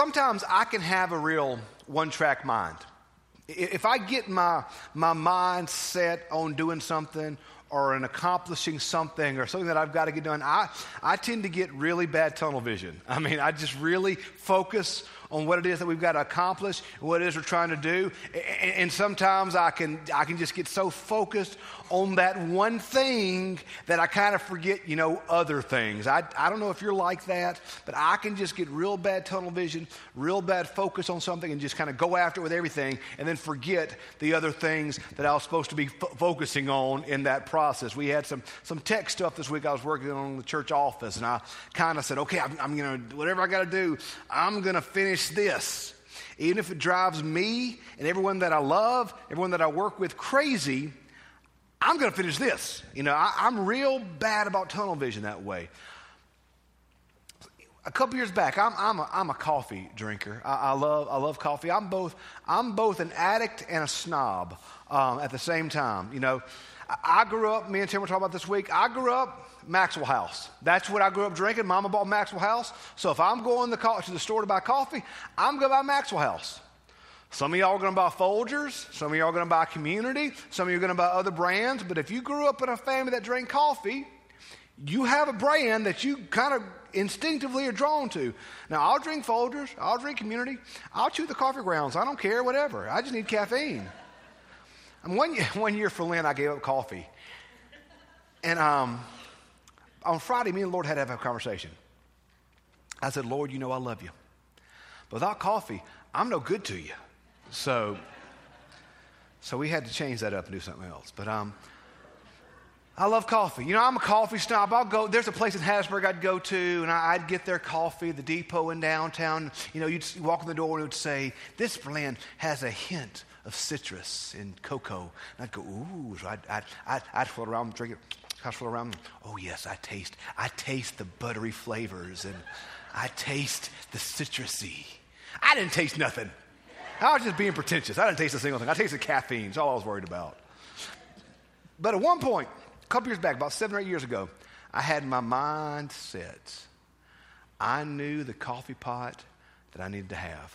sometimes I can have a real one track mind. If I get my, my mind set on doing something or in accomplishing something or something that I've got to get done, I, I tend to get really bad tunnel vision. I mean, I just really focus on what it is that we've got to accomplish, what it is we're trying to do. And, sometimes I can, I can just get so focused on that one thing that I kind of forget, you know, other things. I, I don't know if you're like that, but I can just get real bad tunnel vision, real bad focus on something, and just kind of go after it with everything, and then forget the other things that I was supposed to be f- focusing on in that process. We had some, some tech stuff this week I was working on in the church office, and I kind of said, okay, I'm, I'm going to, whatever I got to do, I'm going to finish this. Even if it drives me and everyone that I love, everyone that I work with crazy, I'm going to finish this. You know, I, am real bad about tunnel vision that way. A couple years back, I'm, I'm, a, I'm a coffee drinker. I, I, love, I love coffee. I'm both, I'm both an addict and a snob um, at the same time. You know, I, I grew up, me and Tim were talking about this week, I grew up Maxwell House. That's what I grew up drinking. Mama bought Maxwell House. So if I'm going to the store to buy coffee, I'm going to buy Maxwell House. Some of y'all are going to buy Folgers. Some of y'all are going to buy Community. Some of you are going to buy other brands. But if you grew up in a family that drank coffee, you have a brand that you kind of instinctively are drawn to. Now, I'll drink Folgers. I'll drink Community. I'll chew the coffee grounds. I don't care, whatever. I just need caffeine. And one, year, one year for Lent, I gave up coffee. And um, on Friday, me and the Lord had to have a conversation. I said, Lord, you know I love you. But without coffee, I'm no good to you. So, so we had to change that up and do something else. But um, I love coffee. You know, I'm a coffee snob. I'll go. There's a place in Hattiesburg I'd go to, and I'd get their coffee, the depot in downtown. You know, you'd walk in the door and it would say, "This blend has a hint of citrus and cocoa." And I'd go, "Ooh!" So I'd, I'd, I'd, I'd float around, drink it. I'd float around. Oh yes, I taste. I taste the buttery flavors, and I taste the citrusy. I didn't taste nothing. I was just being pretentious. I didn't taste a single thing. I tasted caffeine. That's all I was worried about. But at one point, couple years back, about seven or eight years ago, I had my mind set. I knew the coffee pot that I needed to have.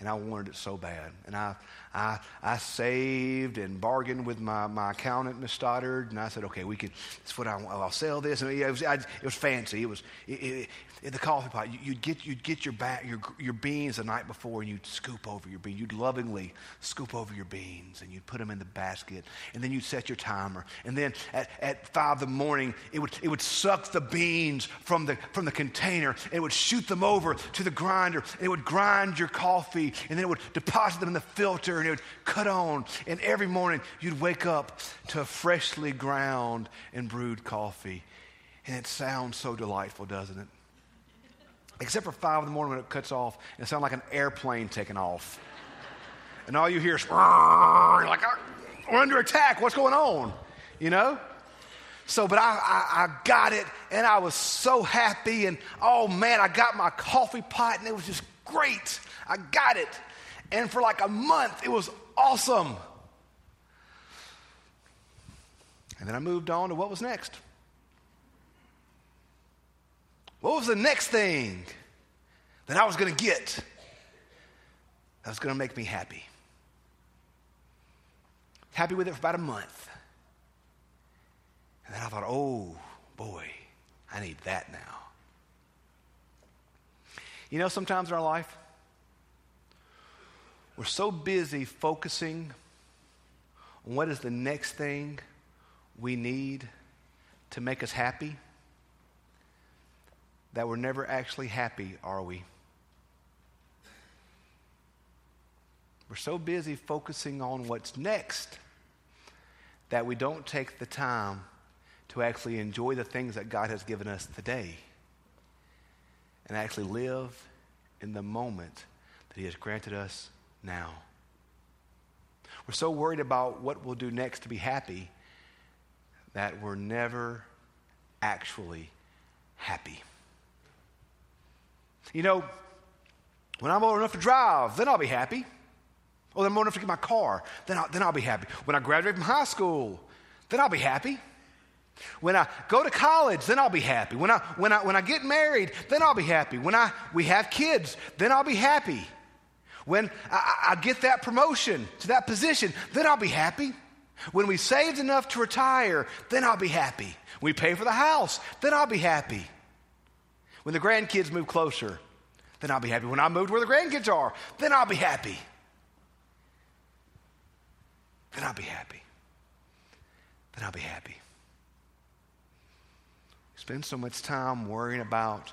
And I wanted it so bad. And I, I, I saved and bargained with my, my accountant, Miss Stoddard, and I said, okay, we can, that's what I. I'll sell this. And it was, I, it was fancy. It was, it, it, in the coffee pot, you'd get, you'd get your, your, your beans the night before and you'd scoop over your beans. You'd lovingly scoop over your beans and you'd put them in the basket. And then you'd set your timer. And then at, at five in the morning, it would, it would suck the beans from the, from the container and it would shoot them over to the grinder. And it would grind your coffee and then it would deposit them in the filter and it would cut on. And every morning, you'd wake up to freshly ground and brewed coffee. And it sounds so delightful, doesn't it? Except for five in the morning when it cuts off, and it sounds like an airplane taking off. And all you hear is, like, we're under attack. What's going on? You know? So, but I, I, I, got it, and I was so happy. And oh man, I got my coffee pot, and it was just great. I got it. And for like a month, it was awesome. And then I moved on to what was next. What was the next thing that I was going to get that was going to make me happy? Happy with it for about a month. And then I thought, oh boy, I need that now. You know, sometimes in our life, we're so busy focusing on what is the next thing we need to make us happy that we're never actually happy, are we? We're so busy focusing on what's next that we don't take the time to actually enjoy the things that God has given us today and actually live in the moment that He has granted us now. We're so worried about what we'll do next to be happy that we're never actually happy. You know, when I'm old enough to drive, then I'll be happy. Or then I'm old enough to get my car, then I'll, then I'll be happy. When I graduate from high school, then I'll be happy. When I go to college, then I'll be happy. When I, when I, when I get married, then I'll be happy. When I, we have kids, then I'll be happy. When I, I get that promotion to that position, then I'll be happy. When we saved enough to retire, then I'll be happy. When we pay for the house, then I'll be happy. When the grandkids move closer, then I'll be happy. When I move where the grandkids are, then I'll be happy. Then I'll be happy. Then I'll be happy. Spend so much time worrying about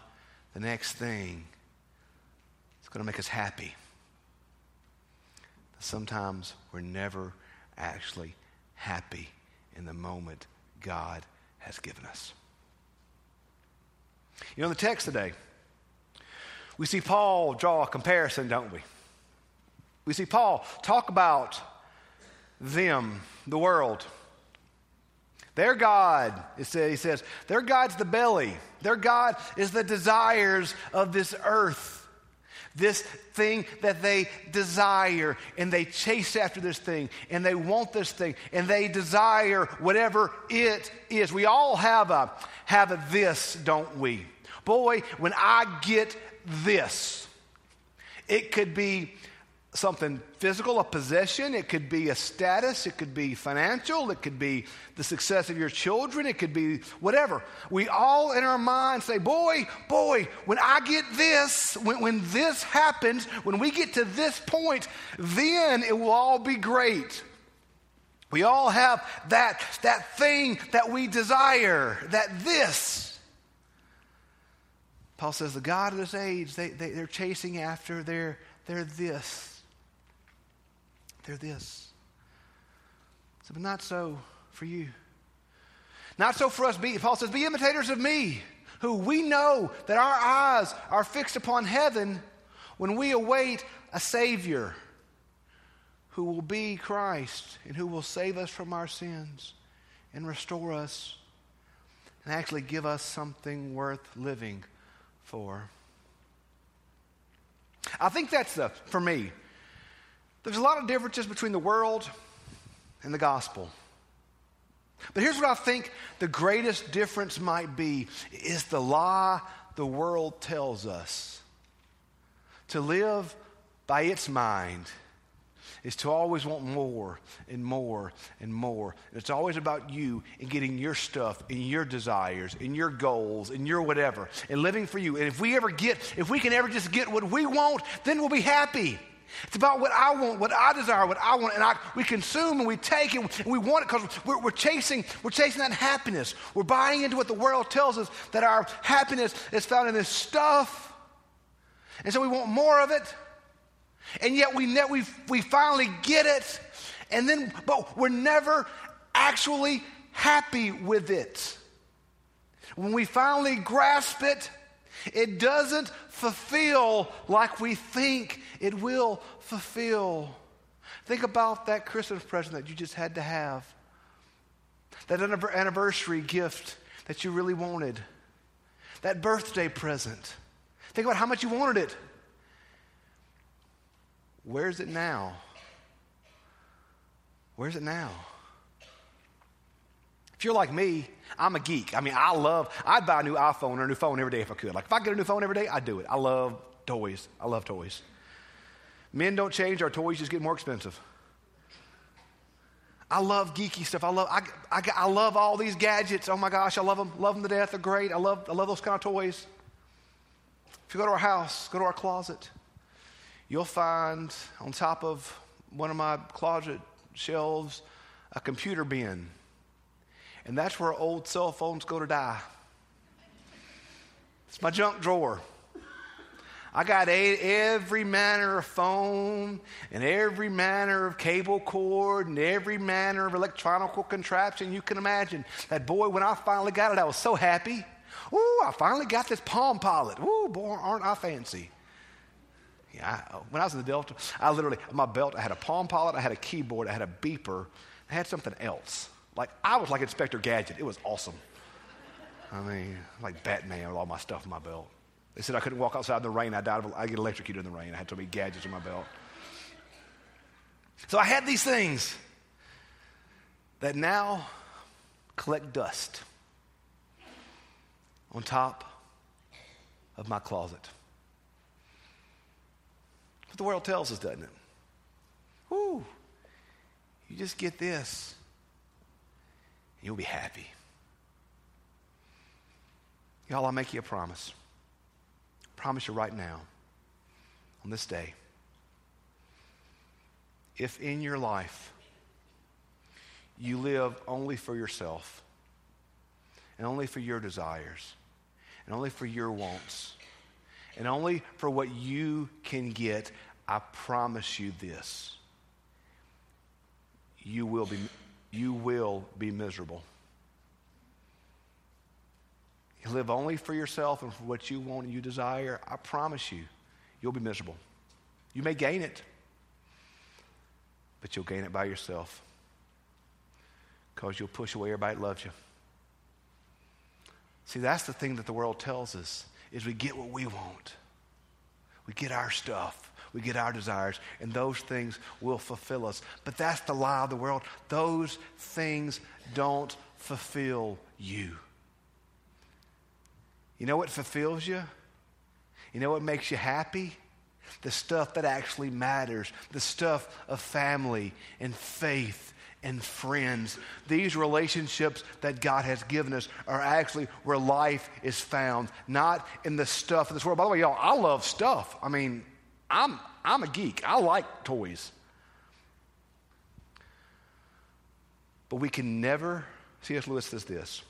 the next thing. It's going to make us happy. Sometimes we're never actually happy in the moment God has given us. You know, in the text today, we see Paul draw a comparison, don't we? We see Paul talk about them, the world. Their God, he says, their God's the belly. Their God is the desires of this earth this thing that they desire, and they chase after this thing, and they want this thing, and they desire whatever it is. We all have a have a this, don't we? Boy, when I get this, it could be something physical, a possession. It could be a status. It could be financial. It could be the success of your children. It could be whatever. We all in our mind say, Boy, boy, when I get this, when, when this happens, when we get to this point, then it will all be great. We all have that, that thing that we desire, that this. Paul says, the God of this age, they, they, they're chasing after their, their this. They're this. So, but not so for you. Not so for us. Be, Paul says, Be imitators of me, who we know that our eyes are fixed upon heaven when we await a Savior who will be Christ and who will save us from our sins and restore us and actually give us something worth living for. I think that's the, for me, there's a lot of differences between the world and the gospel. But here's what I think the greatest difference might be is the lie the world tells us. To live by its mind is to always want more and more and more. And It's always about you and getting your stuff and your desires and your goals and your whatever and living for you. And if we ever get, if we can ever just get what we want, then we'll be happy. It's about what I want, what I desire, what I want, and I, we consume and we take it and we want it because we're, we're, chasing, we're chasing that happiness. We're buying into what the world tells us that our happiness is found in this stuff, and so we want more of it, and yet we ne- we we finally get it, and then but we're never actually happy with it. When we finally grasp it, it doesn't fulfill like we think it will fulfill. Think about that Christmas present that you just had to have, that anniversary gift that you really wanted, that birthday present. Think about how much you wanted it. Where's it now? Where's it now? If you're like me, I'm a geek. I mean, I love, I'd buy a new iPhone or a new phone every day if I could. Like, if I get a new phone every day, I'd do it. I love toys. I love toys. Men don't change, our toys just get more expensive. I love geeky stuff. I love, I, I, I love all these gadgets. Oh my gosh, I love them. Love them to death. They're great. I love, I love those kind of toys. If you go to our house, go to our closet, you'll find on top of one of my closet shelves a computer bin and that's where old cell phones go to die. It's my junk drawer. I got a, every manner of phone and every manner of cable cord and every manner of electronical contraption you can imagine. That boy, when I finally got it, I was so happy. Ooh, I finally got this Palm Pilot. Ooh, boy, aren't I fancy? Yeah, I, when I was in the Delta, I literally, my belt, I had a Palm Pilot, I had a keyboard, I had a beeper, I had something else. Like, I was like Inspector Gadget. It was awesome. I mean, like Batman with all my stuff in my belt. They said I couldn't walk outside in the rain. I died. I get electrocuted in the rain. I had so many gadgets in my belt. So I had these things that now collect dust. on top of my closet. What the world tells us, doesn't it? Whoo, you just get this, you'll be happy. Y'all, I'll make you a promise. I promise you right now, on this day, if in your life you live only for yourself and only for your desires and only for your wants and only for what you can get, I promise you this. You will be, you will be miserable. You live only for yourself and for what you want and you desire, I promise you, you'll be miserable. You may gain it, but you'll gain it by yourself because you'll push away everybody that loves you. See, that's the thing that the world tells us is we get what we want. We get our stuff. We get our desires, and those things will fulfill us. But that's the lie of the world. Those things don't fulfill you. You know what fulfills you? You know what makes you happy? The stuff that actually matters, the stuff of family and faith and friends. These relationships that God has given us are actually where life is found, not in the stuff of this world. By the way, y'all, I love stuff. I mean, I'm, I'm a geek, I like toys. But we can never, C.S. Lewis says this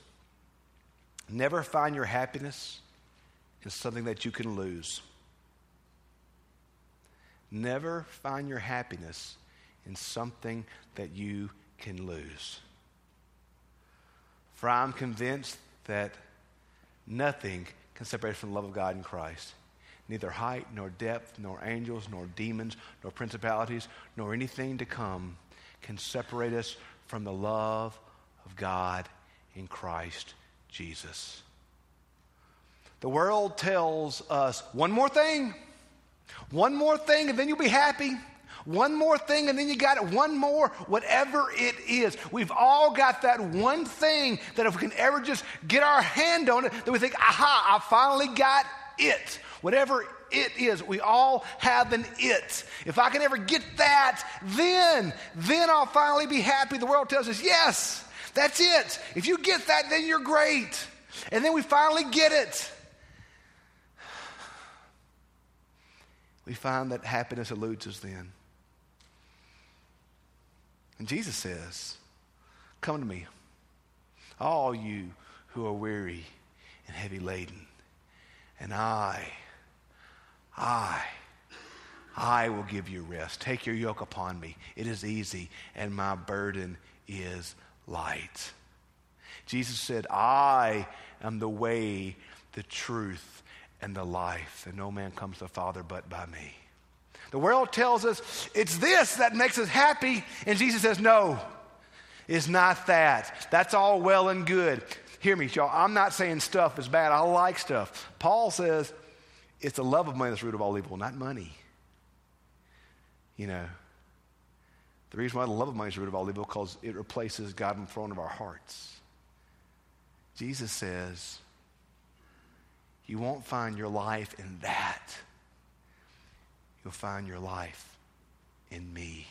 Never find your happiness in something that you can lose. Never find your happiness in something that you can lose. For I'm convinced that nothing can separate from the love of God in Christ. Neither height, nor depth, nor angels, nor demons, nor principalities, nor anything to come can separate us from the love of God in Christ Jesus. The world tells us one more thing, one more thing, and then you'll be happy. One more thing, and then you got it. One more, whatever it is. We've all got that one thing that if we can ever just get our hand on it, that we think, aha, I finally got it. Whatever it is, we all have an it. If I can ever get that, then, then I'll finally be happy. The world tells us, yes, that's it. If you get that, then you're great. And then we finally get it. We find that happiness eludes us then. And Jesus says, Come to me, all you who are weary and heavy laden, and I, I, I will give you rest. Take your yoke upon me. It is easy, and my burden is light. Jesus said, I am the way, the truth, and the life, and no man comes to the Father but by me. The world tells us it's this that makes us happy, and Jesus says, No, it's not that. That's all well and good. Hear me, y'all. I'm not saying stuff is bad. I like stuff. Paul says it's the love of money that's the root of all evil, not money. You know, the reason why the love of money is the root of all evil because it replaces God in the throne of our hearts. Jesus says, You won't find your life in that. You'll find your life in me.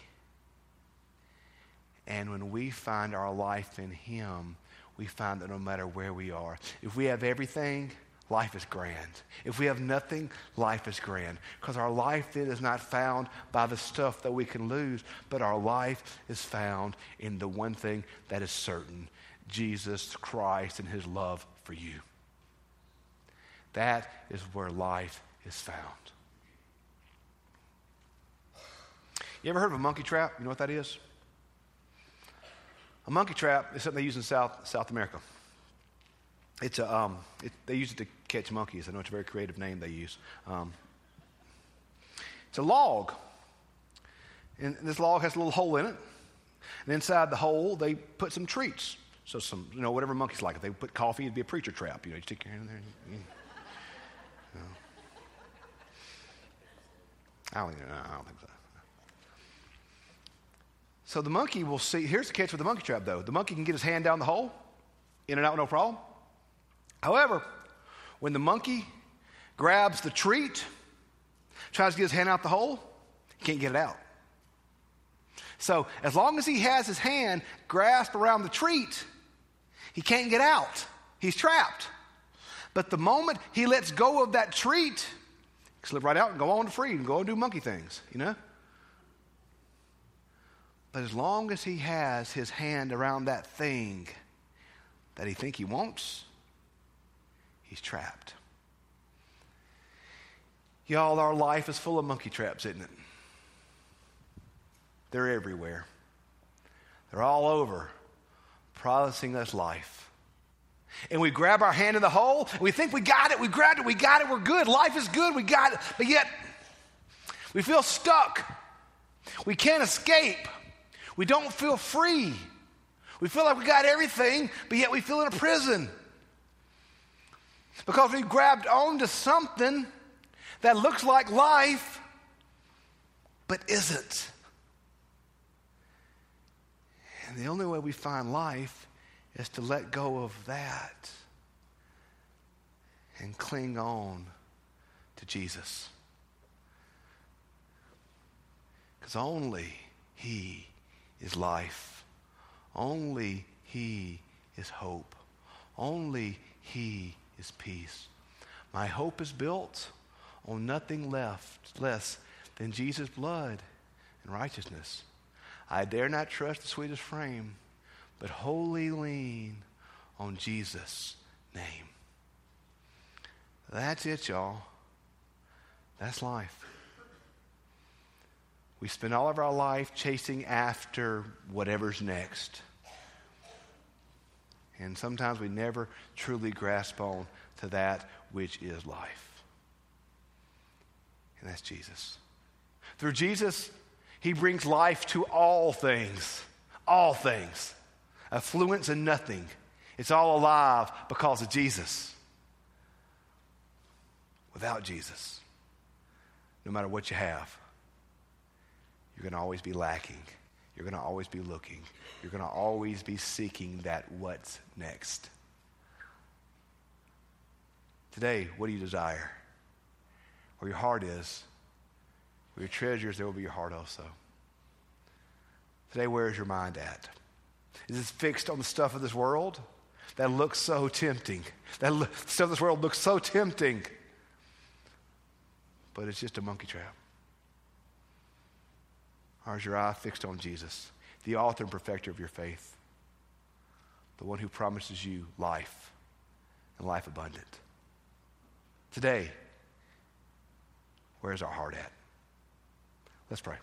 And when we find our life in Him, we find that no matter where we are, if we have everything, life is grand. If we have nothing, life is grand. Because our life then is not found by the stuff that we can lose, but our life is found in the one thing that is certain Jesus Christ and his love for you. That is where life is found. You ever heard of a monkey trap? You know what that is? A monkey trap is something they use in South, South America. It's a, um, it, they use it to catch monkeys. I know it's a very creative name they use. Um, it's a log. And this log has a little hole in it. And inside the hole, they put some treats. So some, you know, whatever monkeys like. If they put coffee, it'd be a preacher trap. You know, you stick your hand in there. You, you know. I don't, I don't think so. So the monkey will see. Here's the catch with the monkey trap, though. The monkey can get his hand down the hole, in and out, no problem. However, When the monkey grabs the treat, tries to get his hand out the hole, he can't get it out. So, as long as he has his hand grasped around the treat, he can't get out. He's trapped. But the moment he lets go of that treat, he slip right out and go on to free and go and do monkey things, you know? But as long as he has his hand around that thing that he think he wants, he's trapped. Y'all, our life is full of monkey traps, isn't it? They're everywhere. They're all over, promising us life. And we grab our hand in the hole, we think we got it, we grabbed it, we got it, we're good, life is good, we got it, but yet we feel stuck. We can't escape. We don't feel free. We feel like we got everything, but yet we feel in a prison. Because we've grabbed onto something that looks like life, but isn't. And the only way we find life is to let go of that and cling on to Jesus. Because only He is life. Only He is hope. Only He is peace. My hope is built on nothing left less than Jesus' blood and righteousness. I dare not trust the sweetest frame, but wholly lean on Jesus' name. That's it, y'all. That's life. We spend all of our life chasing after whatever's next. And sometimes we never truly grasp on to that which is life. And that's Jesus. Through Jesus, he brings life to all things. All things. Affluence and nothing. It's all alive because of Jesus. Without Jesus, no matter what you have, you're going to always be lacking. You're going to always be looking. You're going to always be seeking that what's next. Today, what do you desire? Where your heart is, where your treasures, there will be your heart also. Today, where is your mind at? Is it fixed on the stuff of this world that looks so tempting? That lo- stuff of this world looks so tempting, but it's just a monkey trap. Or is your eye fixed on Jesus, the author and perfecter of your faith, the one who promises you life and life abundant? Today, where's our heart at? Let's pray.